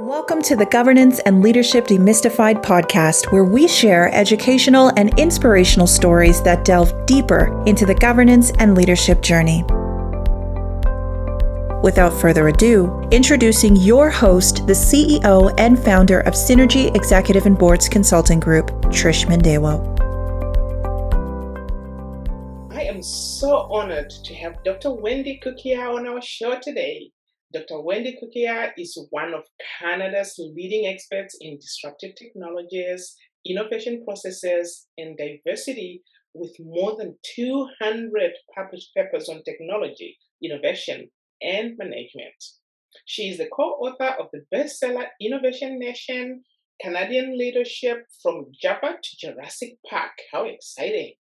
Welcome to the Governance and Leadership Demystified podcast, where we share educational and inspirational stories that delve deeper into the governance and leadership journey. Without further ado, introducing your host, the CEO and founder of Synergy Executive and Boards Consulting Group, Trish Mandewo. I am so honored to have Dr. Wendy Cukier on our show today. Dr. Wendy Cukier is one of Canada's leading experts in disruptive technologies, innovation processes, and diversity, with more than 200 published papers on technology, innovation, and management. She is the co author of the bestseller Innovation Nation Canadian Leadership from Java to Jurassic Park. How exciting!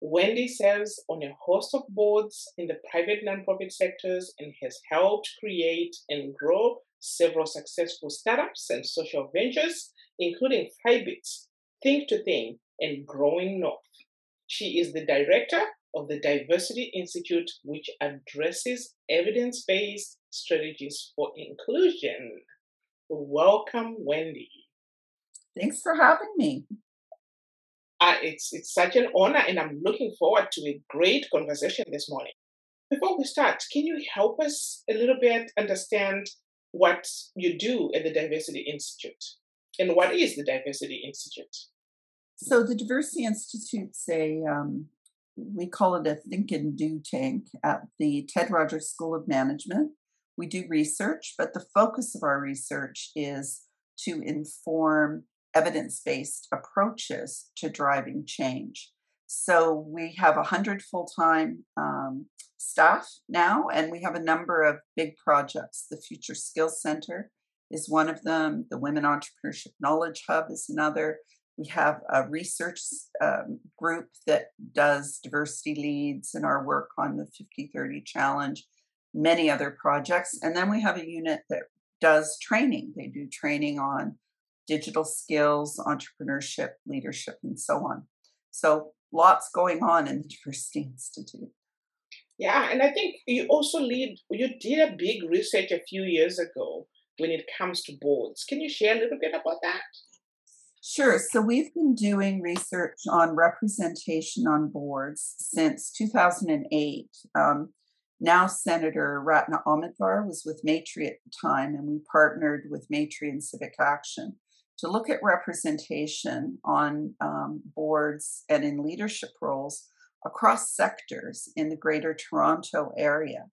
Wendy serves on a host of boards in the private nonprofit sectors and has helped create and grow several successful startups and social ventures, including Flybits, Think to Think, and Growing North. She is the director of the Diversity Institute, which addresses evidence based strategies for inclusion. Welcome, Wendy. Thanks for having me uh, it's it's such an honor, and I'm looking forward to a great conversation this morning. Before we start, can you help us a little bit understand what you do at the Diversity Institute, and what is the Diversity Institute? So the Diversity Institute's a um, we call it a think and do tank at the Ted Rogers School of Management. We do research, but the focus of our research is to inform evidence based approaches to driving change. So we have 100 full time um, staff now, and we have a number of big projects. The Future Skills Center is one of them, the Women Entrepreneurship Knowledge Hub is another. We have a research um, group that does diversity leads and our work on the 5030 challenge, many other projects. And then we have a unit that does training. They do training on digital skills, entrepreneurship, leadership, and so on. So lots going on in the Diversity Institute. Yeah, and I think you also lead, you did a big research a few years ago when it comes to boards. Can you share a little bit about that? Sure. So we've been doing research on representation on boards since 2008. Um, now Senator Ratna Omidvar was with Maytree at the time, and we partnered with Maytree and Civic Action to look at representation on um, boards and in leadership roles across sectors in the Greater Toronto area.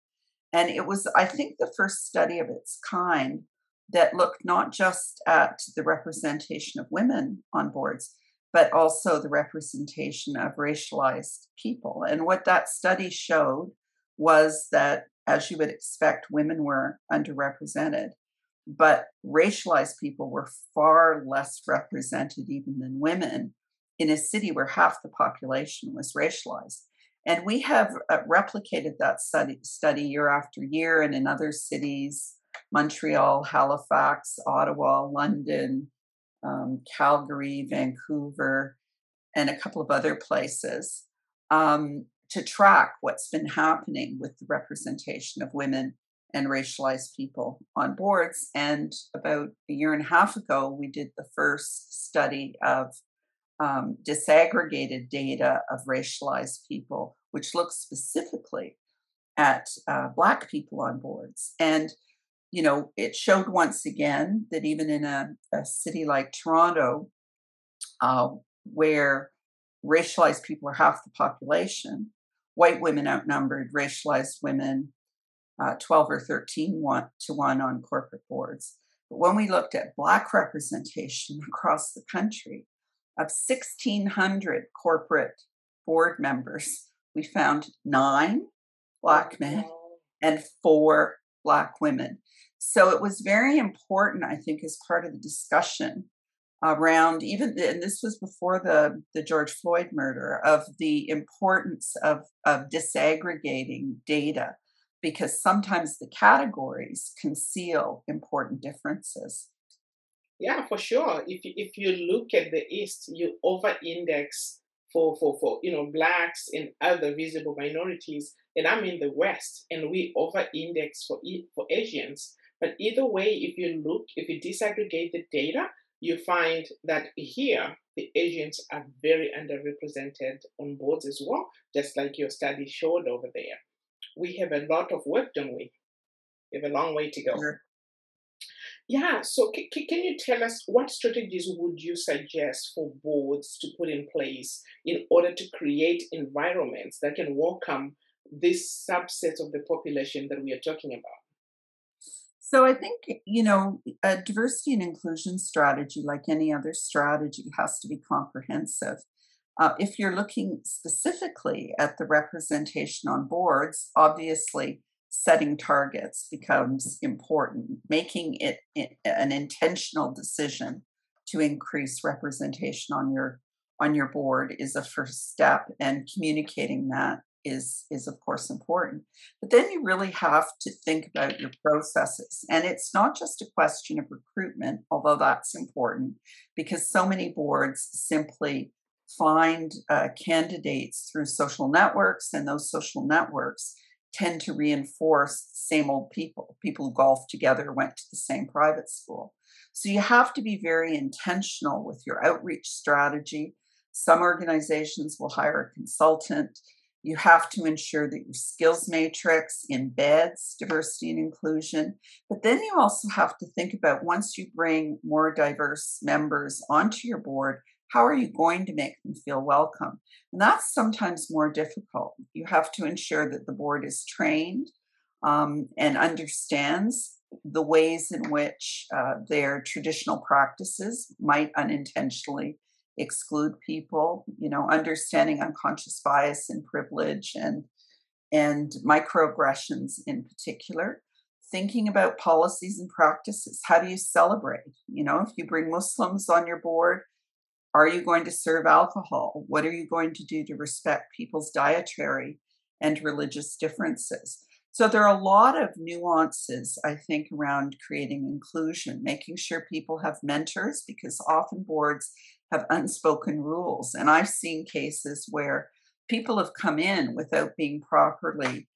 And it was, I think, the first study of its kind that looked not just at the representation of women on boards, but also the representation of racialized people. And what that study showed was that, as you would expect, women were underrepresented but racialized people were far less represented even than women in a city where half the population was racialized. And we have uh, replicated that study, study year after year and in other cities Montreal, Halifax, Ottawa, London, um, Calgary, Vancouver, and a couple of other places um, to track what's been happening with the representation of women and racialized people on boards. And about a year and a half ago, we did the first study of um, disaggregated data of racialized people, which looks specifically at uh, Black people on boards. And, you know, it showed once again that even in a, a city like Toronto, uh, where racialized people are half the population, white women outnumbered racialized women uh, 12 or 13 one to one on corporate boards. But when we looked at Black representation across the country, of 1,600 corporate board members, we found nine Black men and four Black women. So it was very important, I think, as part of the discussion around even and this was before the the George Floyd murder of the importance of of disaggregating data because sometimes the categories conceal important differences. Yeah, for sure. If you, if you look at the East, you over-index for, for, for you know blacks and other visible minorities and I'm in the West, and we over-index for for Asians. But either way, if you look, if you disaggregate the data, you find that here the Asians are very underrepresented on boards as well, just like your study showed over there. We have a lot of work, don't we? We have a long way to go. Sure. Yeah, so c- c- can you tell us what strategies would you suggest for boards to put in place in order to create environments that can welcome this subset of the population that we are talking about? So I think, you know, a diversity and inclusion strategy, like any other strategy, has to be comprehensive. Uh, if you're looking specifically at the representation on boards, obviously setting targets becomes important, making it an intentional decision to increase representation on your on your board is a first step and communicating that is is of course important. But then you really have to think about your processes and it's not just a question of recruitment although that's important because so many boards simply find uh, candidates through social networks and those social networks tend to reinforce same old people people who golfed together went to the same private school. So you have to be very intentional with your outreach strategy. Some organizations will hire a consultant. You have to ensure that your skills matrix embeds diversity and inclusion. But then you also have to think about once you bring more diverse members onto your board, how are you going to make them feel welcome? And that's sometimes more difficult. You have to ensure that the board is trained um, and understands the ways in which uh, their traditional practices might unintentionally exclude people you know understanding unconscious bias and privilege and and microaggressions in particular thinking about policies and practices how do you celebrate you know if you bring muslims on your board are you going to serve alcohol what are you going to do to respect people's dietary and religious differences so there are a lot of nuances, I think, around creating inclusion, making sure people have mentors because often boards have unspoken rules. And I've seen cases where people have come in without being properly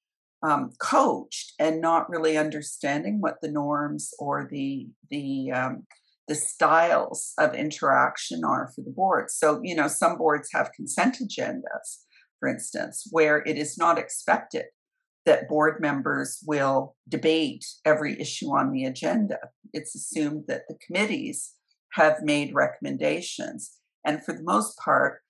um, coached and not really understanding what the norms or the the um, the styles of interaction are for the board. So you know, some boards have consent agendas, for instance, where it is not expected that board members will debate every issue on the agenda. It's assumed that the committees have made recommendations. And for the most part,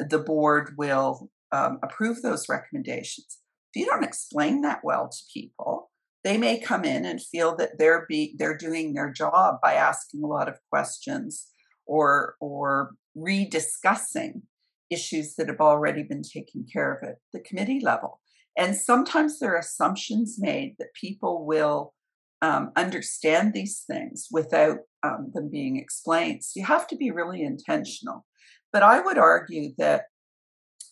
the board will um, approve those recommendations. If you don't explain that well to people, they may come in and feel that they're be they're doing their job by asking a lot of questions or or rediscussing issues that have already been taken care of at the committee level. And sometimes there are assumptions made that people will um, understand these things without um, them being explained. So you have to be really intentional. But I would argue that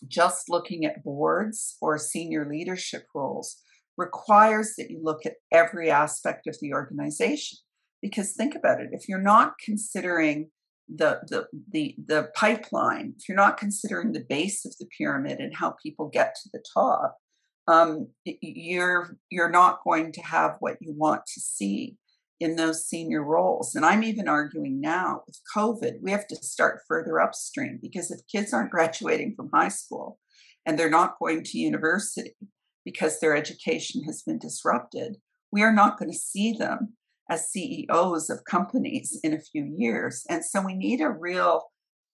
just looking at boards or senior leadership roles requires that you look at every aspect of the organization. Because think about it, if you're not considering the, the the the pipeline, if you're not considering the base of the pyramid and how people get to the top, um, you're you're not going to have what you want to see in those senior roles. And I'm even arguing now with COVID, we have to start further upstream because if kids aren't graduating from high school and they're not going to university because their education has been disrupted, we are not going to see them as CEOs of companies in a few years. And so we need a real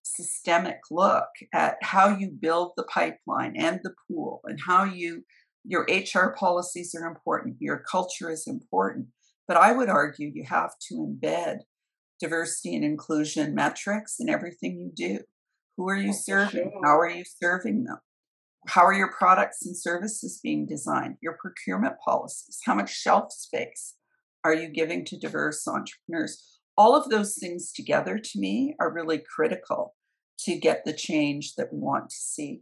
systemic look at how you build the pipeline and the pool and how you your HR policies are important, your culture is important. But I would argue you have to embed diversity and inclusion metrics in everything you do. Who are you oh, serving? How are you serving them? How are your products and services being designed? Your procurement policies? How much shelf space are you giving to diverse entrepreneurs? All of those things together to me are really critical to get the change that we want to see.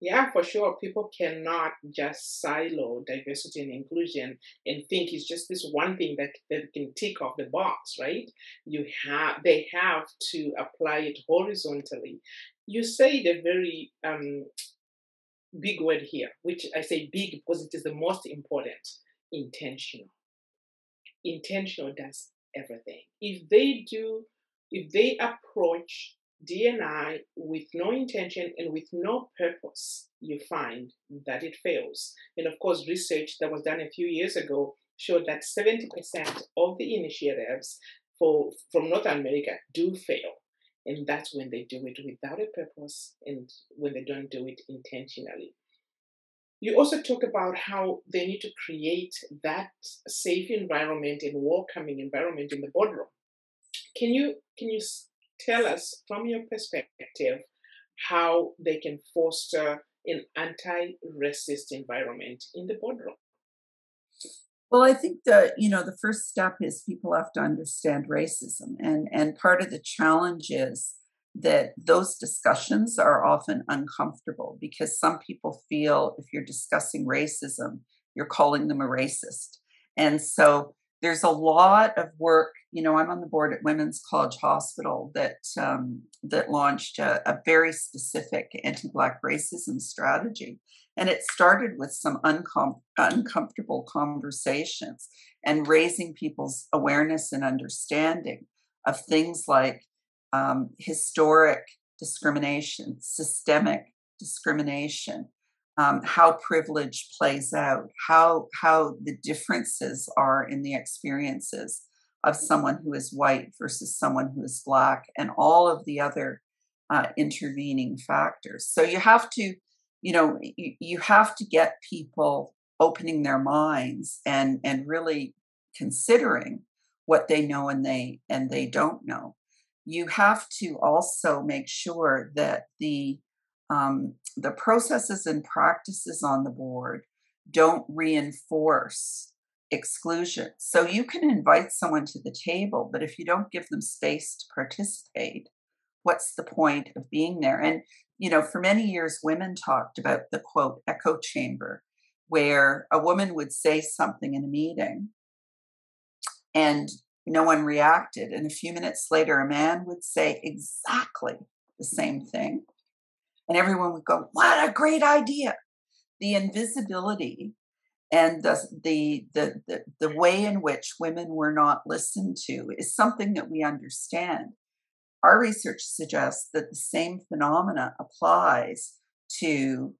Yeah, for sure. People cannot just silo diversity and inclusion and think it's just this one thing that, that can tick off the box, right? You have they have to apply it horizontally. You said a very um, big word here, which I say big because it is the most important intentional. Intentional does everything. If they do, if they approach DNI with no intention and with no purpose, you find that it fails. And of course, research that was done a few years ago showed that 70% of the initiatives for, from North America do fail. And that's when they do it without a purpose and when they don't do it intentionally. You also talk about how they need to create that safe environment and welcoming environment in the boardroom. Can you can you tell us from your perspective how they can foster an anti-racist environment in the boardroom? Well, I think the you know the first step is people have to understand racism, and and part of the challenge is that those discussions are often uncomfortable because some people feel if you're discussing racism, you're calling them a racist, and so there's a lot of work. You know, I'm on the board at Women's College Hospital that um, that launched a, a very specific anti-black racism strategy, and it started with some uncom- uncomfortable conversations and raising people's awareness and understanding of things like um, historic discrimination, systemic discrimination, um, how privilege plays out, how how the differences are in the experiences of someone who is white versus someone who is black, and all of the other uh, intervening factors. So you have to, you know, you, you have to get people opening their minds and and really considering what they know and they and they don't know. You have to also make sure that the um, the processes and practices on the board don't reinforce exclusion. So you can invite someone to the table, but if you don't give them space to participate, what's the point of being there? And, you know, for many years, women talked about the quote echo chamber, where a woman would say something in a meeting and no one reacted. And a few minutes later, a man would say exactly the same thing and everyone would go, "What a great idea!" The invisibility and the, the the the way in which women were not listened to is something that we understand. Our research suggests that the same phenomena applies to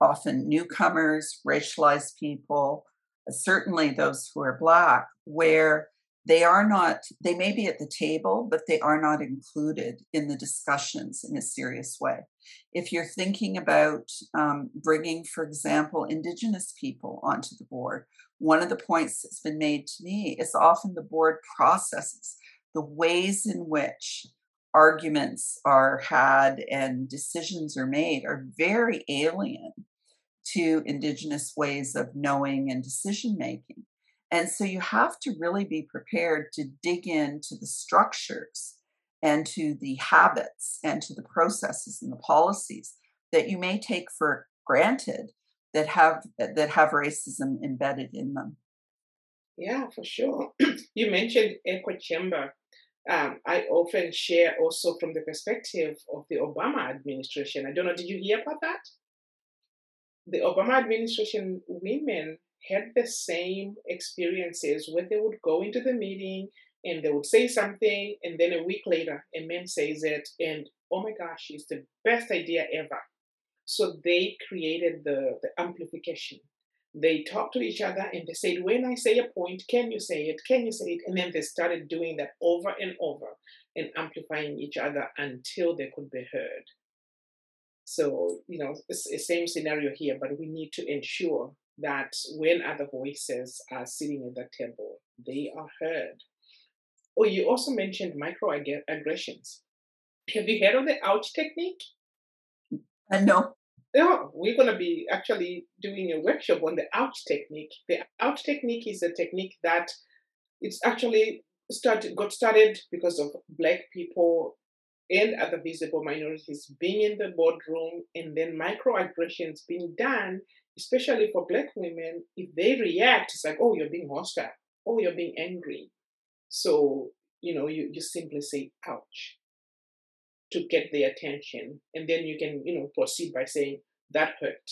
often newcomers, racialized people, certainly those who are black, where they are not they may be at the table but they are not included in the discussions in a serious way. If you're thinking about um, bringing for example indigenous people onto the board one of the points that's been made to me is often the board processes the ways in which arguments are had and decisions are made are very alien to indigenous ways of knowing and decision making and so you have to really be prepared to dig into the structures and to the habits and to the processes and the policies that you may take for granted that have that have racism embedded in them. Yeah, for sure. you mentioned echo chamber. Um, I often share also from the perspective of the Obama administration. I don't know, did you hear about that? The Obama administration women had the same experiences where they would go into the meeting and they would say something, and then a week later, a man says it, and oh my gosh, it's the best idea ever. So they created the, the amplification. They talked to each other and they said, When I say a point, can you say it? Can you say it? And then they started doing that over and over and amplifying each other until they could be heard. So, you know, it's the same scenario here, but we need to ensure that when other voices are sitting at the table, they are heard. Oh, you also mentioned microaggressions. Have you heard of the ouch technique? Uh, no. Yeah, we're going to be actually doing a workshop on the ouch technique. The ouch technique is a technique that it's actually started got started because of black people and other visible minorities being in the boardroom and then microaggressions being done especially for black women, if they react, it's like, oh, you're being hostile, oh, you're being angry. So, you know, you, you simply say, ouch, to get their attention. And then you can, you know, proceed by saying, that hurt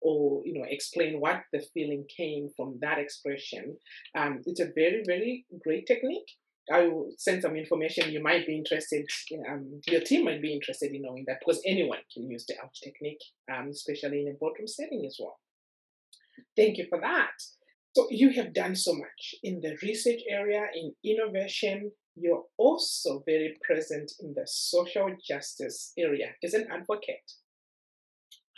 or you know explain what the feeling came from that expression. Um, it's a very very great technique. I will send some information. You might be interested in, um, your team might be interested in knowing that because anyone can use the ouch technique um, especially in a boardroom setting as well. Thank you for that. So you have done so much in the research area in innovation. You're also very present in the social justice area as an advocate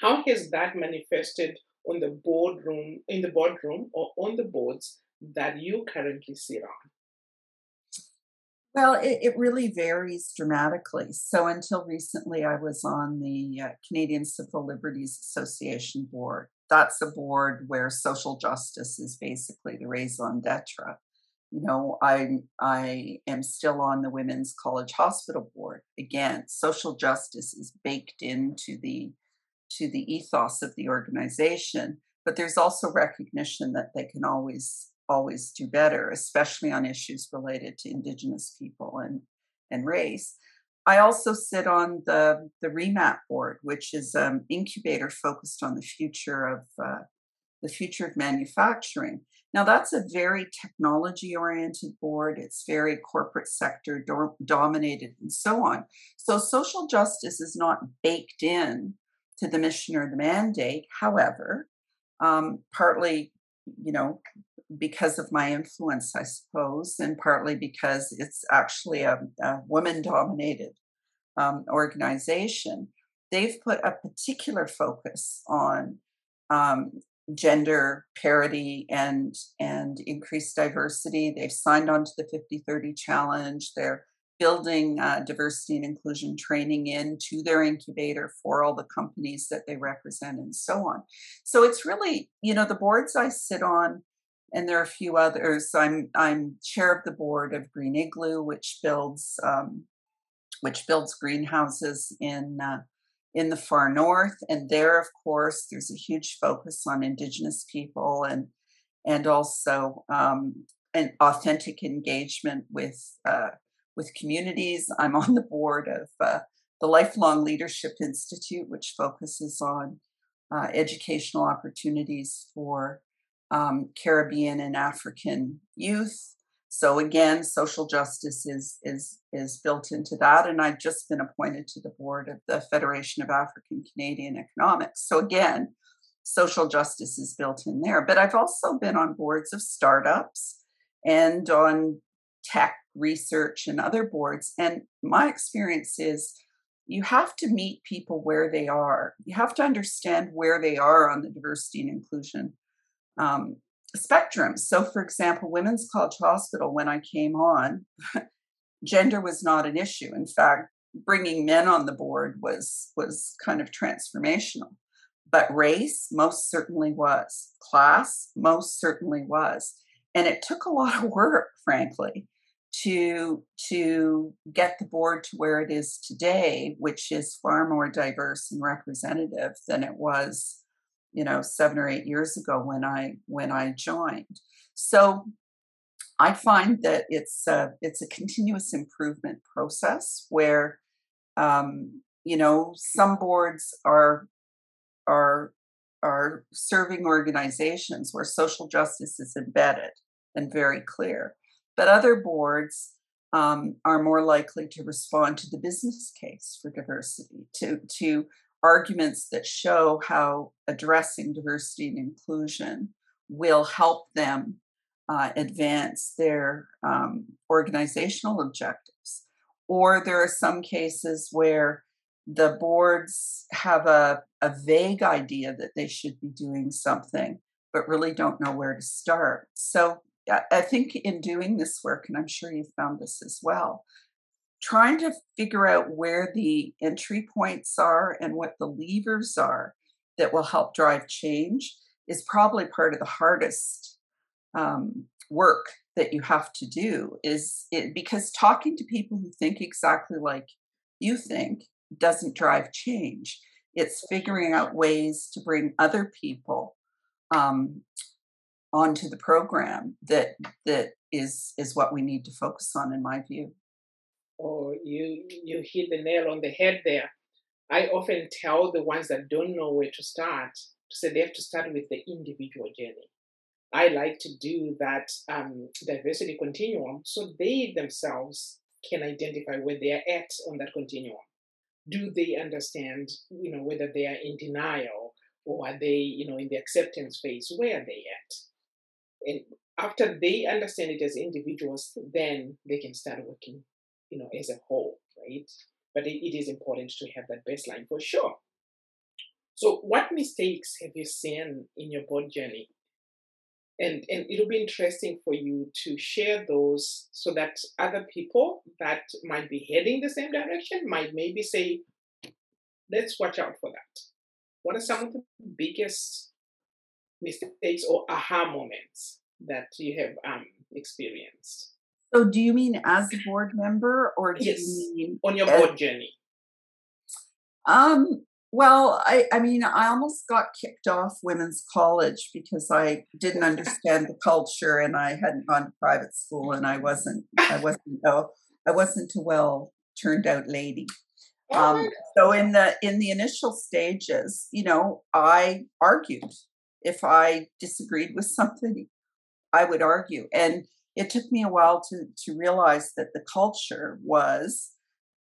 how has that manifested on the boardroom, in the boardroom or on the boards that you currently sit on? Well, it, it really varies dramatically. So until recently, I was on the uh, Canadian Civil Liberties Association board. That's a board where social justice is basically the raison d'etre. You know, I I am still on the Women's College Hospital board. Again, social justice is baked into the to the ethos of the organization but there's also recognition that they can always always do better especially on issues related to indigenous people and and race. I also sit on the the remap board which is an um, incubator focused on the future of uh, the future of manufacturing. Now that's a very technology oriented board. It's very corporate sector do- dominated and so on. So social justice is not baked in to the mission or the mandate. However, um, partly, you know, because of my influence, I suppose, and partly because it's actually a, a woman dominated um, organization, they've put a particular focus on um, gender parity and and increased diversity. They've signed on to the 50-30 challenge. They're building uh, diversity and inclusion training into their incubator for all the companies that they represent and so on. So it's really, you know, the boards I sit on, and there are a few others. I'm I'm chair of the board of Green Iglu, which builds um, which builds greenhouses in uh, in the far north, and there, of course, there's a huge focus on Indigenous people and and also um, an authentic engagement with uh, with communities. I'm on the board of uh, the Lifelong Leadership Institute, which focuses on uh, educational opportunities for um, Caribbean and African youth. So again, social justice is is is built into that, and I've just been appointed to the board of the Federation of African Canadian Economics. So again, social justice is built in there. But I've also been on boards of startups and on tech research and other boards. And my experience is you have to meet people where they are. You have to understand where they are on the diversity and inclusion um, spectrum. So, for example, Women's College Hospital, when I came on, gender was not an issue. In fact, bringing men on the board was was kind of transformational. But race most certainly was. Class most certainly was. And it took a lot of work, frankly to to get the board to where it is today which is far more diverse and representative than it was you know 7 or 8 years ago when i when i joined. So i find that it's a it's a continuous improvement process where um, you know some boards are are are serving organizations where social justice is embedded and very clear but other boards um, are more likely to respond to the business case for diversity, to, to arguments that show how addressing diversity and inclusion will help them uh, advance their um, organizational objectives. Or there are some cases where the boards have a, a vague idea that they should be doing something, but really don't know where to start. So I think in doing this work, and I'm sure you've found this as well, trying to figure out where the entry points are and what the levers are that will help drive change is probably part of the hardest um, work that you have to do is it, because talking to people who think exactly like you think doesn't drive change. It's figuring out ways to bring other people um, onto the program that that is is what we need to focus on in my view oh you you hit the nail on the head there I often tell the ones that don't know where to start to say they have to start with the individual journey. I like to do that um, diversity continuum so they themselves can identify where they are at on that continuum. Do they understand, you know, whether they are in denial or are they, you know, in the acceptance phase? Where are they at? And after they understand it as individuals, then they can start working, you know, as a whole, right? But it, it is important to have that baseline for sure. So, what mistakes have you seen in your board journey? And, and it'll be interesting for you to share those so that other people that might be heading the same direction might maybe say, let's watch out for that. What are some of the biggest mistakes or aha moments that you have um, experienced? So, do you mean as a board member, or do yes, you mean on your board journey? Um, well, I, I mean, I almost got kicked off women's college because I didn't understand the culture, and I hadn't gone to private school, and I wasn't, I wasn't, oh, I wasn't a well turned out lady. Oh Um, so in the in the initial stages, you know, I argued. If I disagreed with something, I would argue, and it took me a while to to realize that the culture was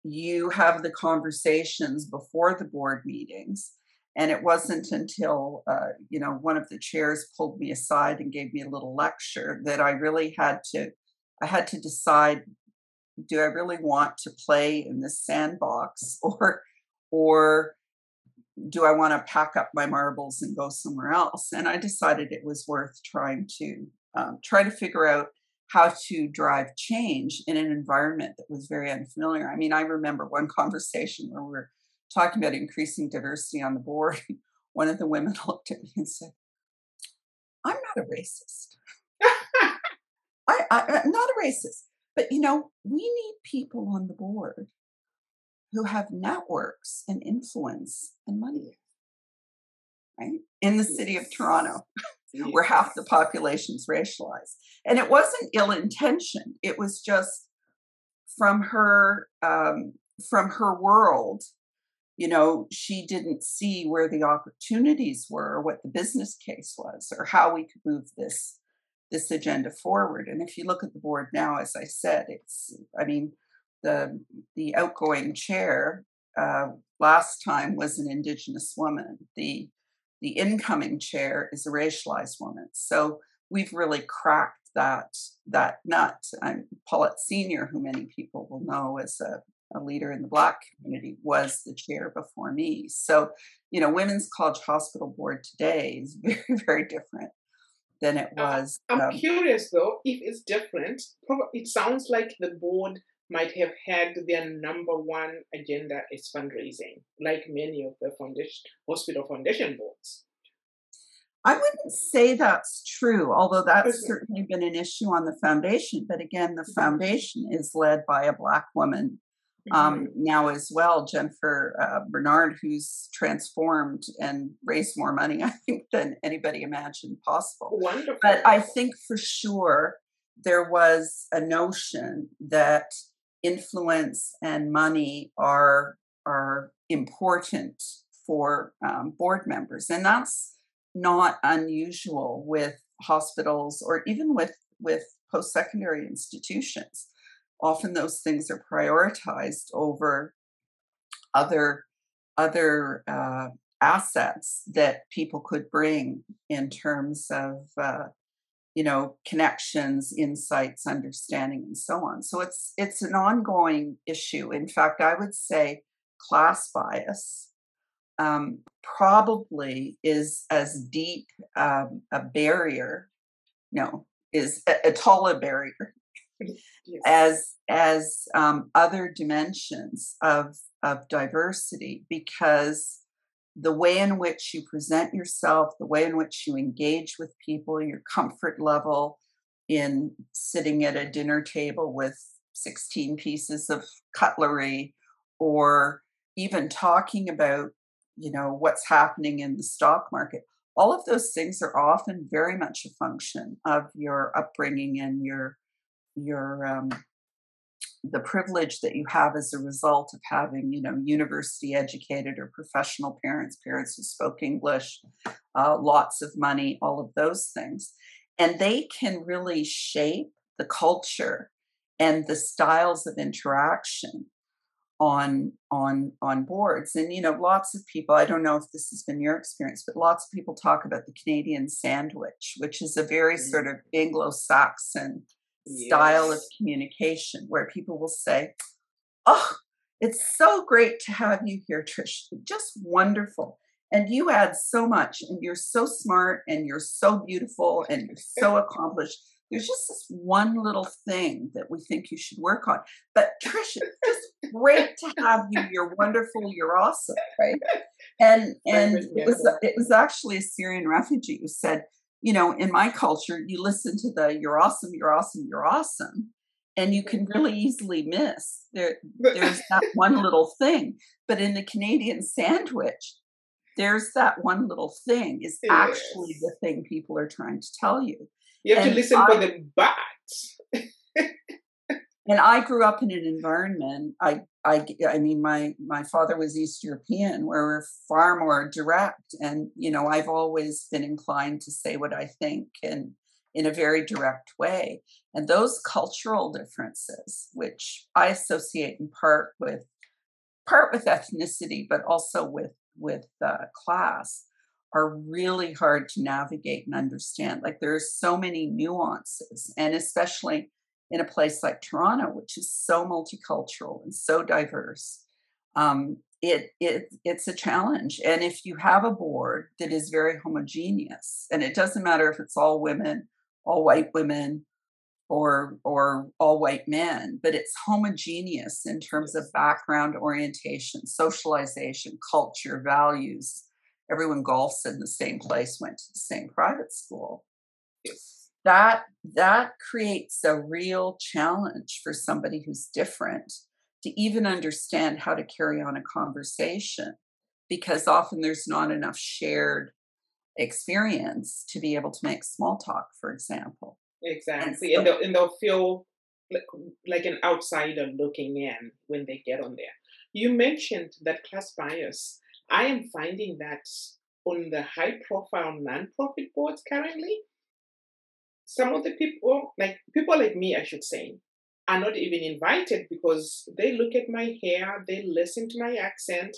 you have the conversations before the board meetings and it wasn't until uh, you know one of the chairs pulled me aside and gave me a little lecture that i really had to i had to decide do i really want to play in this sandbox or or do i want to pack up my marbles and go somewhere else and i decided it was worth trying to um, try to figure out how to drive change in an environment that was very unfamiliar. I mean, I remember one conversation where we were talking about increasing diversity on the board. One of the women looked at me and said, I'm not a racist. I, I, I'm not a racist. But, you know, we need people on the board who have networks and influence and money, right? In the city of Toronto where half the population's racialized. And it wasn't ill intentioned. It was just from her um, from her world. You know, she didn't see where the opportunities were, or what the business case was, or how we could move this this agenda forward. And if you look at the board now, as I said, it's I mean the the outgoing chair uh, last time was an Indigenous woman. The the incoming chair is a racialized woman. So we've really cracked that that nut. I'm Paulette Senior, who many people will know as a, a leader in the Black community, was the chair before me. So, you know, Women's College Hospital Board today is very, very different than it was. Uh, I'm um, curious though, if it's different, it sounds like the board might have had their number one agenda is fundraising, like many of the foundation, hospital foundation boards. I wouldn't say that's true, although that's certainly been an issue on the foundation. But again, the foundation is led by a Black woman um, mm-hmm. now as well, Jennifer uh, Bernard, who's transformed and raised more money, I think, than anybody imagined possible. Wonderful. But I think for sure there was a notion that influence and money are are important for um, board members, and that's not unusual with hospitals or even with with post secondary institutions. Often those things are prioritized over other other uh, assets that people could bring in terms of uh, you know connections insights understanding and so on so it's it's an ongoing issue in fact i would say class bias um, probably is as deep um, a barrier no is a, a taller barrier yes. as as um, other dimensions of of diversity because the way in which you present yourself, the way in which you engage with people, your comfort level in sitting at a dinner table with 16 pieces of cutlery or even talking about you know what's happening in the stock market. All of those things are often very much a function of your upbringing and your your um, the privilege that you have as a result of having, you know, university educated or professional parents, parents who spoke English, uh, lots of money, all of those things. And they can really shape the culture and the styles of interaction on on on boards and you know lots of people i don't know if this has been your experience but lots of people talk about the canadian sandwich which is a very mm-hmm. sort of anglo-saxon yes. style of communication where people will say oh it's so great to have you here trish just wonderful and you add so much and you're so smart and you're so beautiful and you're so accomplished there's just this one little thing that we think you should work on. But Trish, it's just great to have you. You're wonderful. You're awesome, right? And and it was it was actually a Syrian refugee who said, you know, in my culture, you listen to the "You're awesome, you're awesome, you're awesome," and you can really easily miss there. There's that one little thing, but in the Canadian sandwich, there's that one little thing is actually the thing people are trying to tell you. You have and to listen I, for the but. And I grew up in an environment. I, I, I mean, my my father was East European, where we're far more direct, and you know, I've always been inclined to say what I think and in a very direct way. And those cultural differences, which I associate in part with part with ethnicity, but also with with uh, class, are really hard to navigate and understand. Like there's so many nuances, and especially in a place like Toronto, which is so multicultural and so diverse, um, it it it's a challenge. And if you have a board that is very homogeneous, and it doesn't matter if it's all women, all white women, or or all white men, but it's homogeneous in terms of background, orientation, socialization, culture, values everyone golfs in the same place, went to the same private school. That that creates a real challenge for somebody who's different to even understand how to carry on a conversation because often there's not enough shared experience to be able to make small talk, for example. Exactly. And, so, and, they'll, and they'll feel like, like an outsider looking in when they get on there. You mentioned that class bias I am finding that on the high profile nonprofit boards currently, some of the people, like people like me, I should say, are not even invited because they look at my hair, they listen to my accent,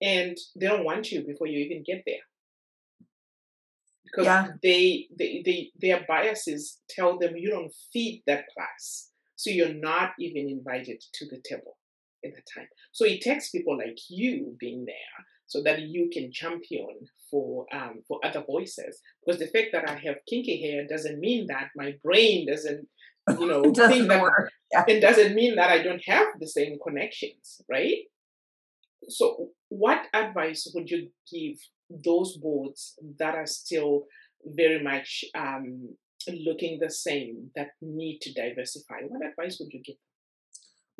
and they don't want you before you even get there. Because yeah. they, they, they, their biases tell them you don't feed that class. So you're not even invited to the table at the time. So it takes people like you being there so that you can champion for um, for other voices. Because the fact that I have kinky hair doesn't mean that my brain doesn't, you know, doesn't that, work. Yeah. It doesn't mean that I don't have the same connections, right? So, what advice would you give those boards that are still very much um, looking the same that need to diversify? What advice would you give?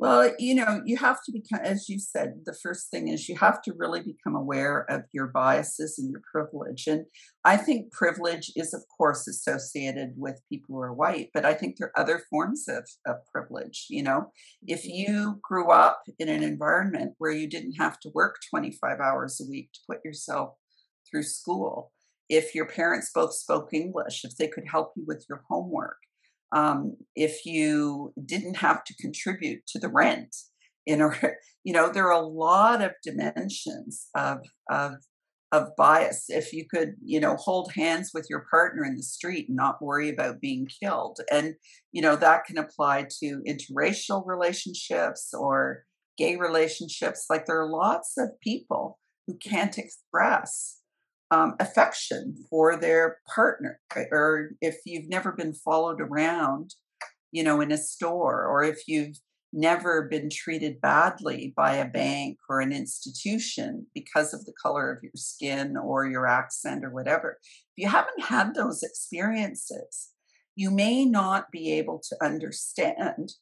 Well, you know, you have to become, as you said, the first thing is you have to really become aware of your biases and your privilege. And I think privilege is, of course, associated with people who are white, but I think there are other forms of, of privilege. You know, if mm-hmm. you grew up in an environment where you didn't have to work 25 hours a week to put yourself through school, if your parents both spoke English, if they could help you with your homework, um, if you didn't have to contribute to the rent in order you know there are a lot of dimensions of of of bias. If you could you know hold hands with your partner in the street and not worry about being killed and you know that can apply to interracial relationships or gay relationships. Like there are lots of people who can't express um, affection for their partner, or if you've never been followed around, you know, in a store, or if you've never been treated badly by a bank or an institution because of the color of your skin or your accent or whatever. If you haven't had those experiences, you may not be able to understand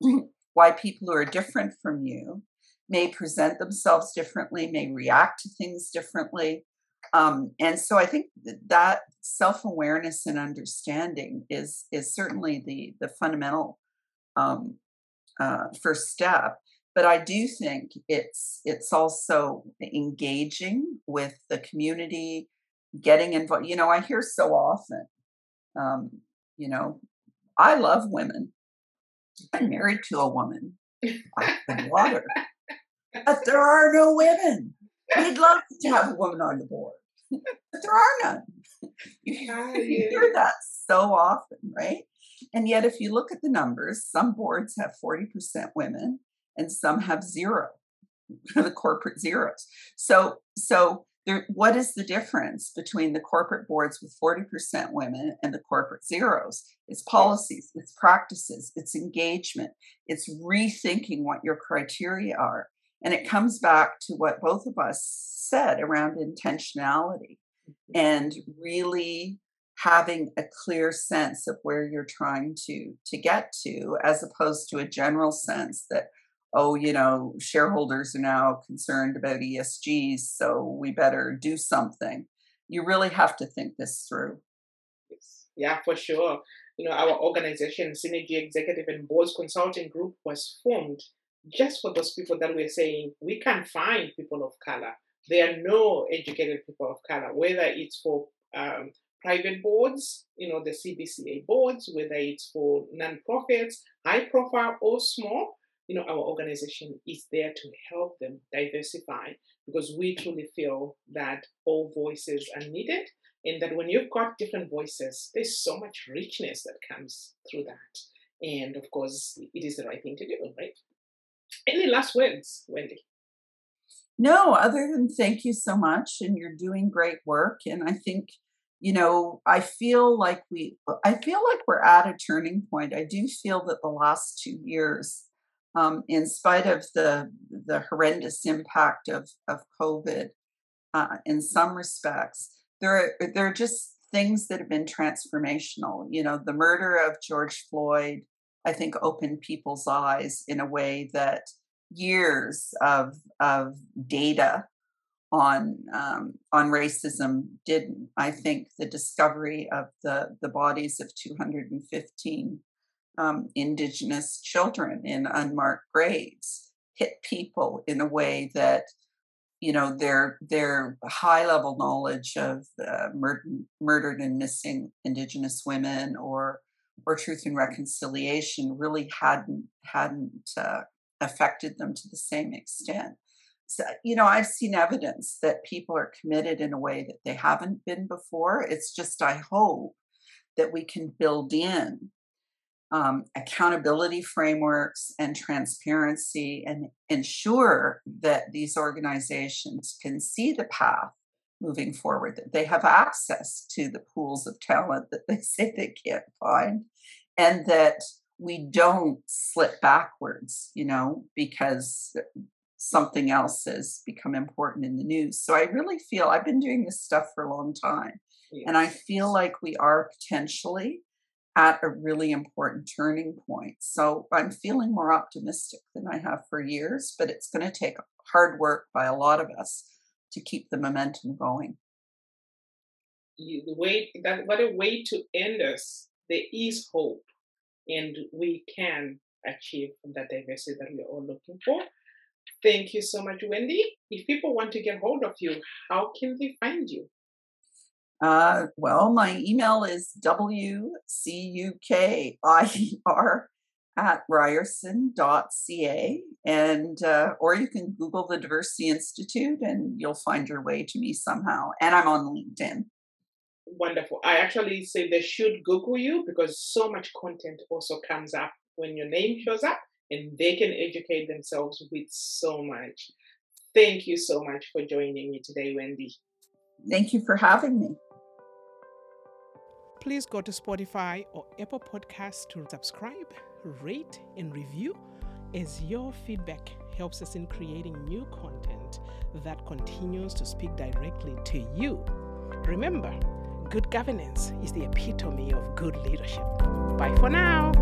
why people who are different from you may present themselves differently, may react to things differently, um, and so I think that self awareness and understanding is is certainly the the fundamental um, uh, first step. But I do think it's it's also engaging with the community, getting involved. You know, I hear so often, um, you know, I love women. I'm married to a woman. I have water. But there are no women. We'd love to have a woman on the board, but there are none. You hear that so often, right? And yet, if you look at the numbers, some boards have 40% women and some have zero, the corporate zeros. So, so there, what is the difference between the corporate boards with 40% women and the corporate zeros? It's policies, it's practices, it's engagement, it's rethinking what your criteria are. And it comes back to what both of us said around intentionality mm-hmm. and really having a clear sense of where you're trying to to get to as opposed to a general sense that oh you know shareholders are now concerned about ESGs so we better do something. You really have to think this through. Yeah for sure. You know our organization synergy executive and boards consulting group was formed just for those people that we're saying we can find people of color. There are no educated people of color, whether it's for um, private boards, you know, the CBCA boards, whether it's for nonprofits, high profile or small, you know, our organization is there to help them diversify because we truly feel that all voices are needed and that when you've got different voices, there's so much richness that comes through that. And of course, it is the right thing to do, right? Any last words, Wendy? No, other than thank you so much, and you're doing great work. And I think, you know, I feel like we, I feel like we're at a turning point. I do feel that the last two years, um, in spite of the the horrendous impact of of COVID, uh, in some respects, there are, there are just things that have been transformational. You know, the murder of George Floyd, I think, opened people's eyes in a way that years of of data on um, on racism didn't. I think the discovery of the the bodies of 215 um, Indigenous children in unmarked graves hit people in a way that you know their their high level knowledge of uh, murdered murdered and missing Indigenous women or or truth and reconciliation really hadn't hadn't uh, affected them to the same extent. So, you know, I've seen evidence that people are committed in a way that they haven't been before. It's just I hope that we can build in um, accountability frameworks and transparency and ensure that these organizations can see the path moving forward, that they have access to the pools of talent that they say they can't find, and that we don't slip backwards, you know, because something else has become important in the news. So I really feel I've been doing this stuff for a long time, yes. and I feel like we are potentially at a really important turning point. So I'm feeling more optimistic than I have for years, but it's going to take hard work by a lot of us to keep the momentum going. You, the way that what a way to end us. There is hope, and we can achieve that diversity that we're all looking for. Thank you so much, Wendy. If people want to get hold of you, how can they find you? Uh, well, my email is wcukier at ryerson.ca and uh, or you can google the diversity institute and you'll find your way to me somehow and i'm on linkedin. Wonderful. I actually say they should google you because so much content also comes up when your name shows up and they can educate themselves with so much. Thank you so much for joining me today wendy. Thank you for having me. Please go to spotify or apple podcasts to subscribe rate, and review, as your feedback helps us in creating new content that continues to speak directly to you. Remember, good governance is the epitome of good leadership. Bye for now.